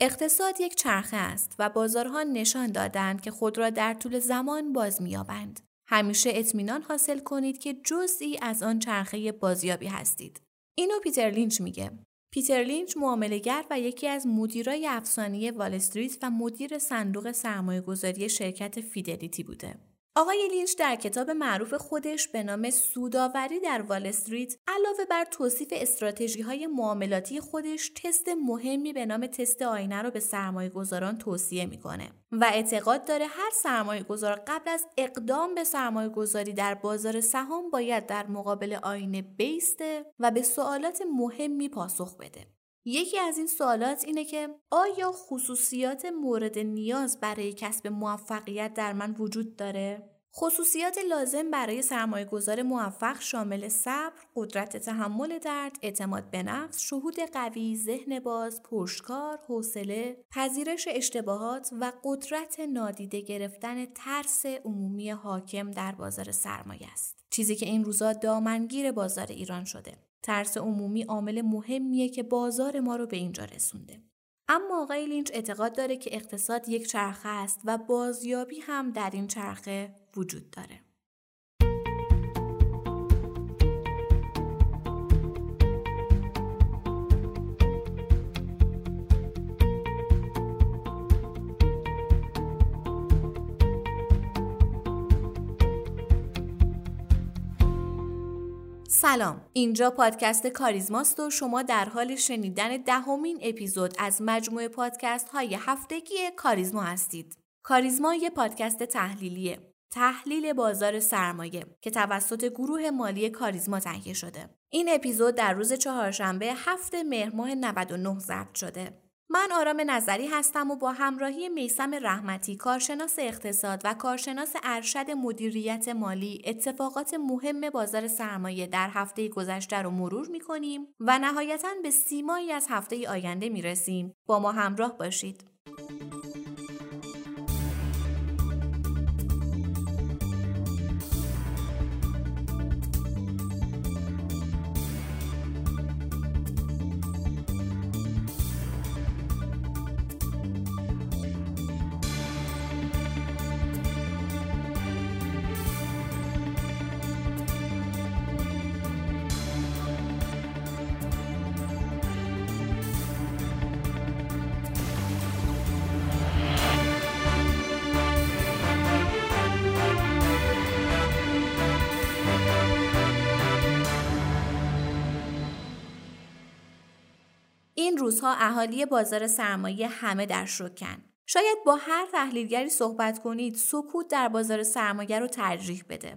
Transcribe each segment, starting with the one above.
اقتصاد یک چرخه است و بازارها نشان دادند که خود را در طول زمان باز می‌یابند. همیشه اطمینان حاصل کنید که جزئی از آن چرخه بازیابی هستید. اینو پیتر لینچ میگه. پیتر لینچ معامله‌گر و یکی از مدیرای افسانه‌ای وال استریت و مدیر صندوق سرمایه گذاری شرکت فیدلیتی بوده. آقای لینچ در کتاب معروف خودش به نام سوداوری در وال استریت علاوه بر توصیف استراتژی های معاملاتی خودش تست مهمی به نام تست آینه رو به سرمایه گذاران توصیه می‌کنه و اعتقاد داره هر سرمایه گذار قبل از اقدام به سرمایه گذاری در بازار سهام باید در مقابل آینه بیسته و به سوالات مهمی پاسخ بده. یکی از این سوالات اینه که آیا خصوصیات مورد نیاز برای کسب موفقیت در من وجود داره؟ خصوصیات لازم برای سرمایه گذار موفق شامل صبر، قدرت تحمل درد، اعتماد به نفس، شهود قوی، ذهن باز، پشتکار، حوصله، پذیرش اشتباهات و قدرت نادیده گرفتن ترس عمومی حاکم در بازار سرمایه است. چیزی که این روزا دامنگیر بازار ایران شده. ترس عمومی عامل مهمیه که بازار ما رو به اینجا رسونده. اما آقای لینچ اعتقاد داره که اقتصاد یک چرخه است و بازیابی هم در این چرخه وجود داره. سلام. اینجا پادکست کاریزماست و شما در حال شنیدن دهمین اپیزود از مجموعه پادکست های هفتگی کاریزما هستید. کاریزما یه پادکست تحلیلیه. تحلیل بازار سرمایه که توسط گروه مالی کاریزما تهیه شده. این اپیزود در روز چهارشنبه هفت مهر ماه 99 ضبط شده. من آرام نظری هستم و با همراهی میسم رحمتی کارشناس اقتصاد و کارشناس ارشد مدیریت مالی اتفاقات مهم بازار سرمایه در هفته گذشته رو مرور می کنیم و نهایتا به سیمایی از هفته آینده می رسیم. با ما همراه باشید. این روزها اهالی بازار سرمایه همه در شکن. شاید با هر تحلیلگری صحبت کنید سکوت در بازار سرمایه رو ترجیح بده.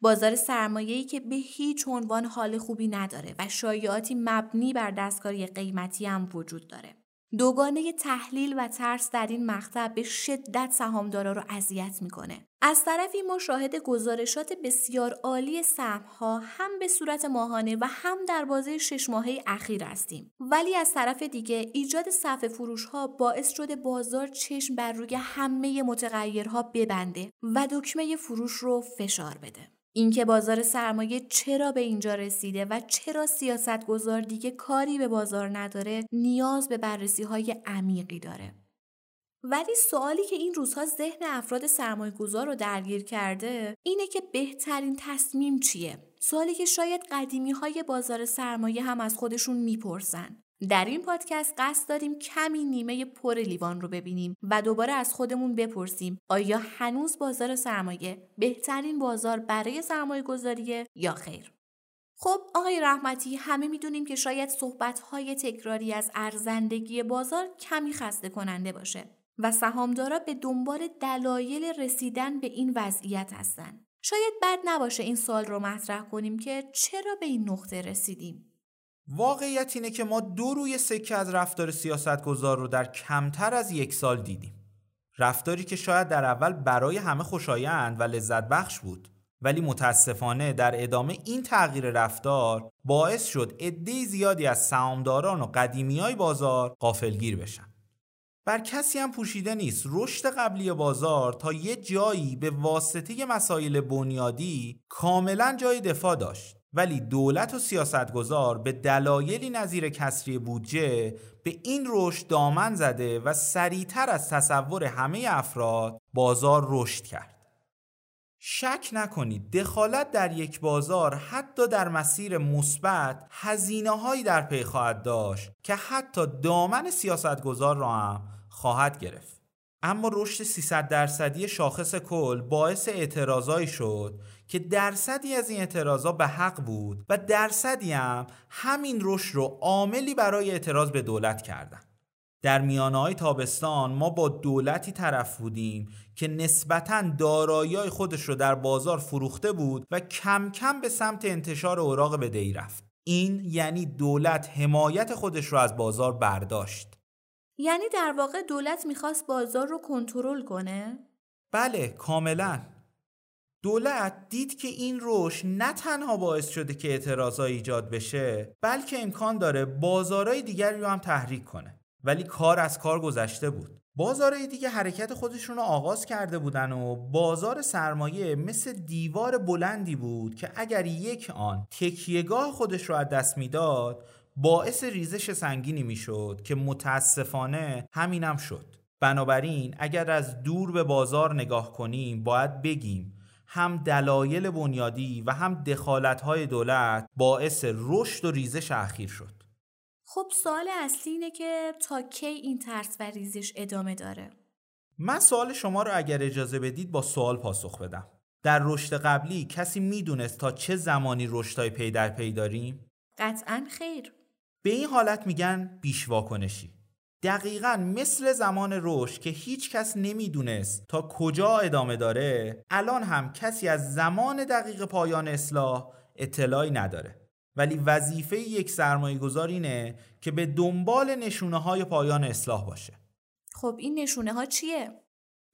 بازار سرمایه‌ای که به هیچ عنوان حال خوبی نداره و شایعاتی مبنی بر دستکاری قیمتی هم وجود داره. دوگانه تحلیل و ترس در این مقطع به شدت سهامدارا رو اذیت می‌کنه. از طرفی ما شاهد گزارشات بسیار عالی سهمها هم به صورت ماهانه و هم در بازه شش ماهه اخیر هستیم. ولی از طرف دیگه ایجاد صف فروش ها باعث شده بازار چشم بر روی همه متغیرها ببنده و دکمه فروش رو فشار بده. اینکه بازار سرمایه چرا به اینجا رسیده و چرا سیاست گذار دیگه کاری به بازار نداره نیاز به بررسی های عمیقی داره. ولی سوالی که این روزها ذهن افراد سرمایه گذار رو درگیر کرده اینه که بهترین تصمیم چیه؟ سوالی که شاید قدیمی های بازار سرمایه هم از خودشون می‌پرسن. در این پادکست قصد داریم کمی نیمه پر لیوان رو ببینیم و دوباره از خودمون بپرسیم آیا هنوز بازار سرمایه بهترین بازار برای سرمایه گذاریه یا خیر؟ خب آقای رحمتی همه می‌دونیم که شاید صحبتهای تکراری از ارزندگی بازار کمی خسته کننده باشه و سهامدارا به دنبال دلایل رسیدن به این وضعیت هستند. شاید بد نباشه این سال رو مطرح کنیم که چرا به این نقطه رسیدیم. واقعیت اینه که ما دو روی سکه از رفتار سیاستگزار رو در کمتر از یک سال دیدیم. رفتاری که شاید در اول برای همه خوشایند و لذت بخش بود ولی متاسفانه در ادامه این تغییر رفتار باعث شد عده زیادی از سهامداران و قدیمی بازار قافلگیر بشن. بر کسی هم پوشیده نیست رشد قبلی بازار تا یه جایی به واسطه مسائل بنیادی کاملا جای دفاع داشت ولی دولت و سیاستگزار به دلایلی نظیر کسری بودجه به این رشد دامن زده و سریعتر از تصور همه افراد بازار رشد کرد. شک نکنید دخالت در یک بازار حتی در مسیر مثبت هزینه هایی در پی خواهد داشت که حتی دامن سیاستگزار را هم خواهد گرفت. اما رشد 300 درصدی شاخص کل باعث اعتراضایی شد که درصدی از این اعتراضا به حق بود و درصدی هم همین رشد رو عاملی برای اعتراض به دولت کردن. در میانه های تابستان ما با دولتی طرف بودیم که نسبتا دارایی خودش رو در بازار فروخته بود و کم کم به سمت انتشار اوراق بدهی رفت. این یعنی دولت حمایت خودش رو از بازار برداشت. یعنی در واقع دولت می‌خواست بازار رو کنترل کنه؟ بله کاملا. دولت دید که این روش نه تنها باعث شده که اعتراضا ایجاد بشه بلکه امکان داره بازارهای دیگری رو هم تحریک کنه. ولی کار از کار گذشته بود. بازارهای دیگه حرکت خودشون رو آغاز کرده بودن و بازار سرمایه مثل دیوار بلندی بود که اگر یک آن تکیهگاه خودش رو از دست می‌داد باعث ریزش سنگینی می‌شد که متاسفانه همینم شد بنابراین اگر از دور به بازار نگاه کنیم باید بگیم هم دلایل بنیادی و هم دخالت‌های دولت باعث رشد و ریزش اخیر شد. خب سوال اصلی اینه که تا کی این ترس و ریزش ادامه داره؟ من سوال شما رو اگر اجازه بدید با سوال پاسخ بدم. در رشد قبلی کسی می‌دونست تا چه زمانی رشدهای پی در پی داریم؟ قطعا خیر. به این حالت میگن بیش واکنشی. دقیقا مثل زمان رشد که هیچ کس نمی‌دونست تا کجا ادامه داره الان هم کسی از زمان دقیق پایان اصلاح اطلاعی نداره ولی وظیفه یک سرمایه گذار اینه که به دنبال نشونه های پایان اصلاح باشه خب این نشونه ها چیه؟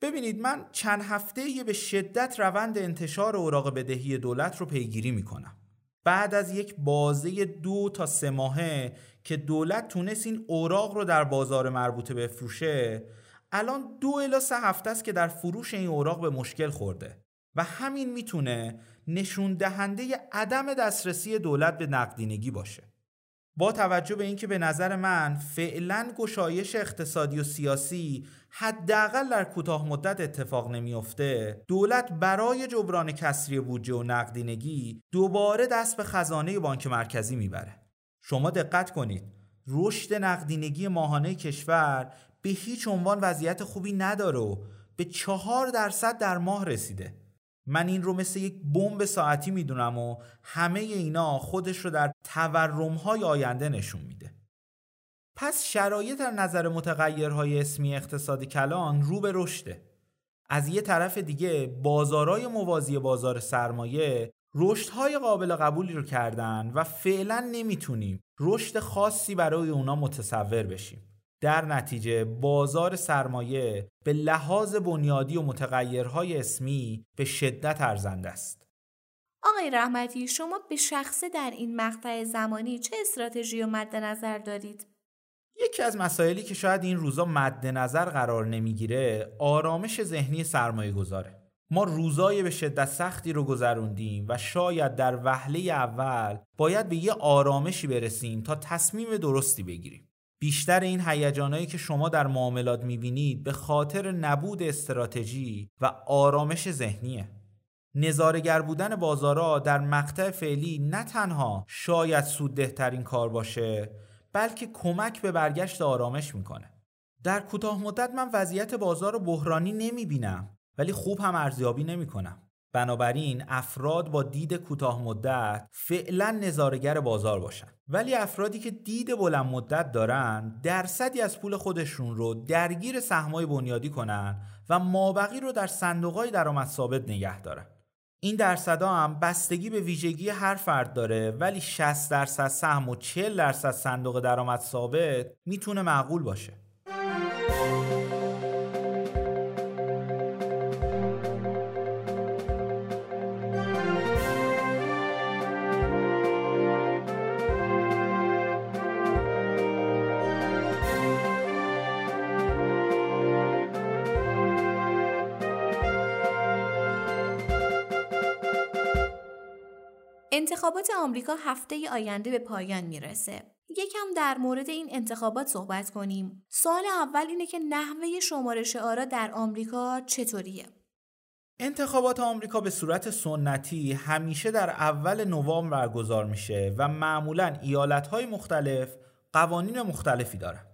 ببینید من چند هفته به شدت روند انتشار اوراق بدهی دولت رو پیگیری می‌کنم بعد از یک بازه دو تا سه ماهه که دولت تونست این اوراق رو در بازار مربوطه بفروشه الان دو الا سه هفته است که در فروش این اوراق به مشکل خورده و همین می‌تونه نشون دهنده عدم دسترسی دولت به نقدینگی باشه. با توجه به اینکه به نظر من فعلا گشایش اقتصادی و سیاسی حداقل در کوتاه مدت اتفاق نمیافته دولت برای جبران کسری بودجه و نقدینگی دوباره دست به خزانه بانک مرکزی می‌بره. شما دقت کنید رشد نقدینگی ماهانه کشور به هیچ عنوان وضعیت خوبی نداره و به چهار درصد در ماه رسیده. من این رو مثل یک بمب ساعتی می‌دونم و همه اینا خودش رو در تورمهای آینده نشون میده. پس شرایط در نظر متغیرهای اسمی اقتصاد کلان رو به رشده. از یه طرف دیگه بازارهای موازی بازار سرمایه رشدهای قابل قبولی رو کردن و فعلا نمی‌تونیم رشد خاصی برای اونا متصور بشیم. در نتیجه بازار سرمایه به لحاظ بنیادی و متغیرهای اسمی به شدت ارزنده است. آقای رحمتی شما به شخصه در این مقطع زمانی چه استراتژی و مد نظر دارید؟ یکی از مسائلی که شاید این روزا مد نظر قرار نمی‌گیره آرامش ذهنی سرمایه گذاره. ما روزای به شدت سختی رو گذروندیم و شاید در وهله اول باید به یه آرامشی برسیم تا تصمیم درستی بگیریم. بیشتر این هیجانایی که شما در معاملات می‌بینید به خاطر نبود استراتژی و آرامش ذهنیه. نظارگر بودن بازارا در مقطع فعلی نه تنها شاید سوددهترین کار باشه بلکه کمک به برگشت آرامش می‌کنه. در کوتاه مدت من وضعیت بازار بحرانی نمی‌بینم ولی خوب هم ارزیابی نمی‌کنم. بنابراین افراد با دید کوتاه مدت فعلا نظارگر بازار باشن. ولی افرادی که دید بلند مدت دارن درصدی از پول خودشون رو درگیر سهمای بنیادی کنن و مابقی رو در صندوقهای درآمد ثابت نگه دارن. این درصدها هم بستگی به ویژگی هر فرد داره ولی 60 درصد سهم و 40 درصد صندوق درآمد ثابت می‌تونه معقول باشه. انتخابات آمریکا هفته آینده به پایان می‌رسه. یکم در مورد این انتخابات صحبت کنیم. سال اول اینه که نحوه شمارش آرا در آمریکا چطوریه؟ انتخابات آمریکا به صورت سنتی همیشه در اول نوامبر برگزار میشه و معمولا ایالتهای مختلف قوانین مختلفی دارن.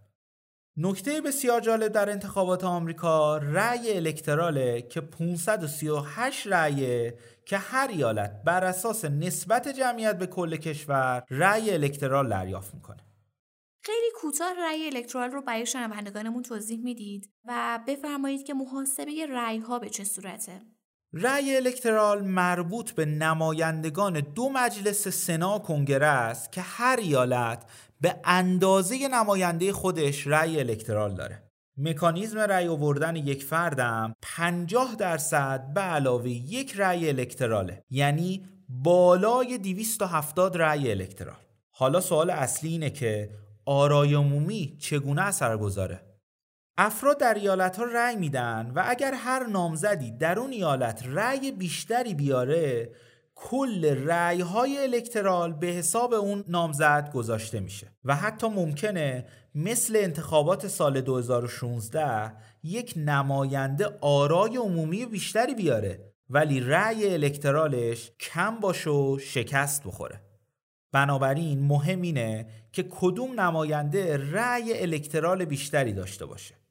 نکته بسیار جالب در انتخابات آمریکا رأی الکتراله که 538 رأیه که هر ایالت بر اساس نسبت جمعیت به کل کشور رأی الکترال دریافت می‌کنه. خیلی کوتاه رأی الکترال رو برای شنوندگانمون توضیح می‌دید و بفرمایید که محاسبه رأی ها به چه صورته؟ رأی الکترال مربوط به نمایندگان دو مجلس سنا و کنگره است که هر ایالت به اندازه نماینده خودش رأی الکترال داره. مکانیزم رأی آوردن یک فردم 50 درصد به علاوه یک رأی الکتراله. یعنی بالای 270 رأی الکترال. حالا سوال اصلی اینه که آرای عمومی چگونه اثر گذاره؟ افراد در ایالت ها رأی میدن و اگر هر نامزدی در اون ایالت رأی بیشتری بیاره کل رأی های الکترال به حساب اون نامزد گذاشته میشه. و حتی ممکنه مثل انتخابات سال 2016 یک نماینده آرای عمومی بیشتری بیاره ولی رأی الکترالش کم باشه و شکست بخوره. بنابراین مهم اینه که کدوم نماینده رأی الکترال بیشتری داشته باشه.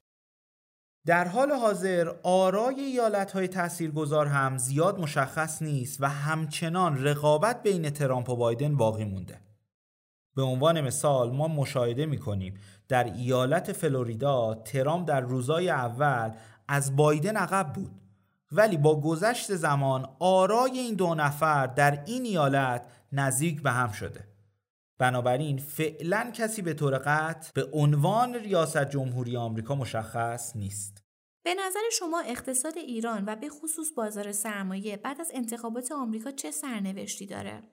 در حال حاضر آرای ایالت های تاثیرگذار هم زیاد مشخص نیست و همچنان رقابت بین ترامپ و بایدن باقی مونده. به عنوان مثال ما مشاهده می کنیم در ایالت فلوریدا ترامپ در روزای اول از بایدن عقب بود ولی با گذشت زمان آرای این دو نفر در این ایالت نزدیک به هم شده. بنابراین فعلا کسی به طور قطع به عنوان ریاست جمهوری آمریکا مشخص نیست. به نظر شما اقتصاد ایران و به خصوص بازار سرمایه بعد از انتخابات آمریکا چه سرنوشتی داره؟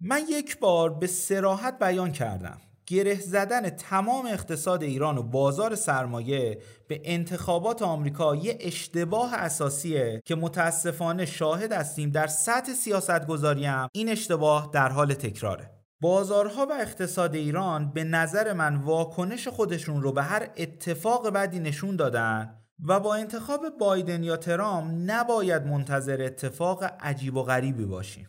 من یک بار به سراحت بیان کردم گره زدن تمام اقتصاد ایران و بازار سرمایه به انتخابات آمریکا یه اشتباه اساسیه که متاسفانه شاهد هستیم در سطح سیاست گذاریم این اشتباه در حال تکراره بازارها و اقتصاد ایران به نظر من واکنش خودشون رو به هر اتفاق بدی نشون دادن و با انتخاب بایدن یا ترام نباید منتظر اتفاق عجیب و غریبی باشیم.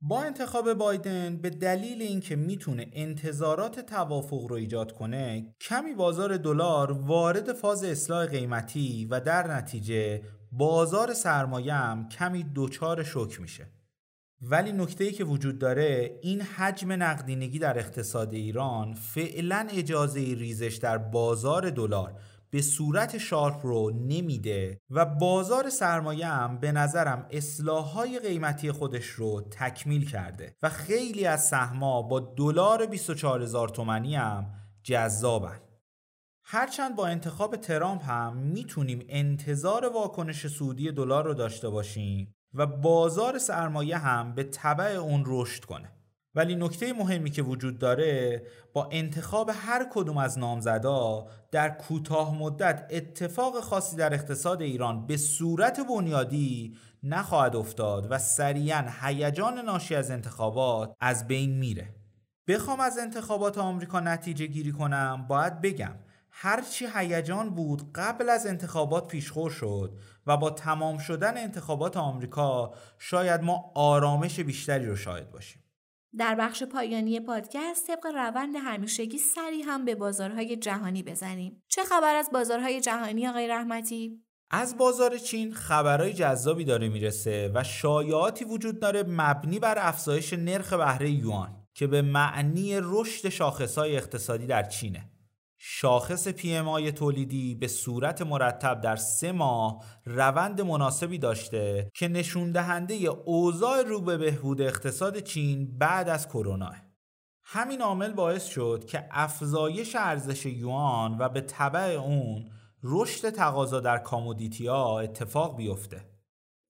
با انتخاب بایدن به دلیل اینکه می‌تونه انتظارات توافق رو ایجاد کنه کمی بازار دلار وارد فاز اصلاح قیمتی و در نتیجه بازار سرمایه هم کمی دوچار شک میشه ولی نکته که وجود داره این حجم نقدینگی در اقتصاد ایران فعلا اجازه ریزش در بازار دلار به صورت شارپ رو نمیده و بازار سرمایه هم به نظرم اصلاحهای قیمتی خودش رو تکمیل کرده و خیلی از سهما با دلار 24000 تومانی هم جذابن. هرچند با انتخاب ترامپ هم می‌تونیم انتظار واکنش سودی دلار رو داشته باشیم و بازار سرمایه هم به طبع اون رشد کنه. ولی نکته مهمی که وجود داره با انتخاب هر کدوم از نامزدا در کوتاه مدت اتفاق خاصی در اقتصاد ایران به صورت بنیادی نخواهد افتاد و سریعا هیجان ناشی از انتخابات از بین میره. بخوام از انتخابات آمریکا نتیجه گیری کنم باید بگم هرچی هیجان بود قبل از انتخابات پیشخور شد و با تمام شدن انتخابات آمریکا شاید ما آرامش بیشتری رو شاهد باشیم در بخش پایانی پادکست طبق روند همیشگی سری هم به بازارهای جهانی بزنیم. چه خبر از بازارهای جهانی آقای رحمتی؟ از بازار چین خبرهای جذابی داره می‌رسه و شایعاتی وجود داره مبنی بر افزایش نرخ بهره یوان که به معنی رشد شاخصهای اقتصادی در چینه. شاخص PMI تولیدی به صورت مرتب در سه ماه روند مناسبی داشته که نشون دهنده اوضاع رو به بهبود اقتصاد چین بعد از کرونا. همین عامل باعث شد که افزایش ارزش یوان و به طبع اون رشد تقاضا در کامودیتی اتفاق بیفته.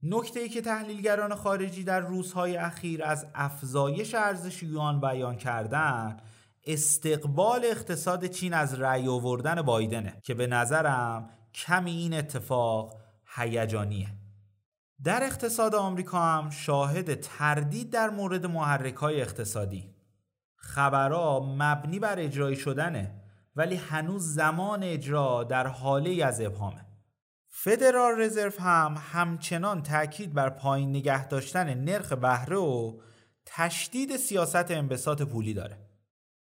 نکته ای که تحلیلگران خارجی در روزهای اخیر از افزایش ارزش یوان بیان کردن استقبال اقتصاد چین از رأی آوردن بایدنه که به نظرم کمی این اتفاق هیجانیه. در اقتصاد آمریکا هم شاهد تردید در مورد محرک های اقتصادی. خبرها مبنی بر اجرایی شدنه ولی هنوز زمان اجرا در حاله از ابهامه. فدرال رزرو هم همچنان تاکید بر پایین نگه داشتن نرخ بهره و تشدید سیاست انبساط پولی داره.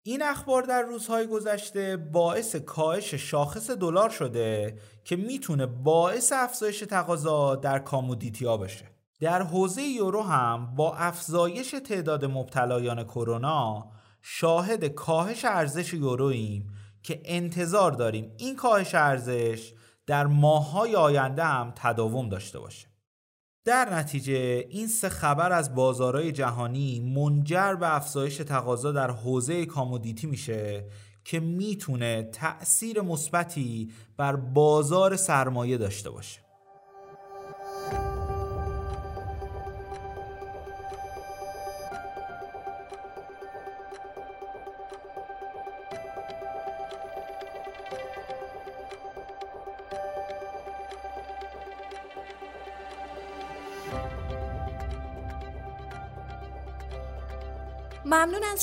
این اخبار در روزهای گذشته باعث کاهش شاخص دلار شده که می‌تونه باعث افزایش تقاضا در کامودیتی بشه. در حوزه یورو هم با افزایش تعداد مبتلایان کرونا شاهد کاهش ارزش یورویم که انتظار داریم این کاهش ارزش در ماههای آینده هم تداوم داشته باشه. در نتیجه این سه خبر از بازارهای جهانی منجر به افزایش تقاضا در حوزه کامودیتی میشه که می‌تونه تأثیر مثبتی بر بازار سرمایه داشته باشه.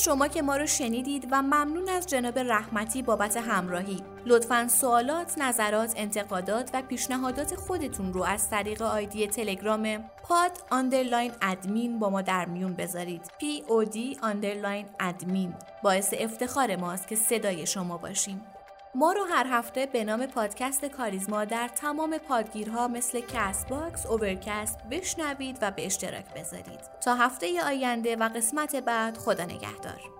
شما که ما رو شنیدید و ممنون از جناب رحمتی بابت همراهی. لطفا سوالات، نظرات، انتقادات و پیشنهادات خودتون رو از طریق آیدی تلگرام pod underline admin با ما در میون بذارید. P O D underline admin باعث افتخار ماست که صدای شما باشیم. ما رو هر هفته به نام پادکست کاریزما در تمام پادگیرها مثل Castbox، Overcast بشنوید و به اشتراک بذارید. تا هفته آینده و قسمت بعد خدا نگهدار.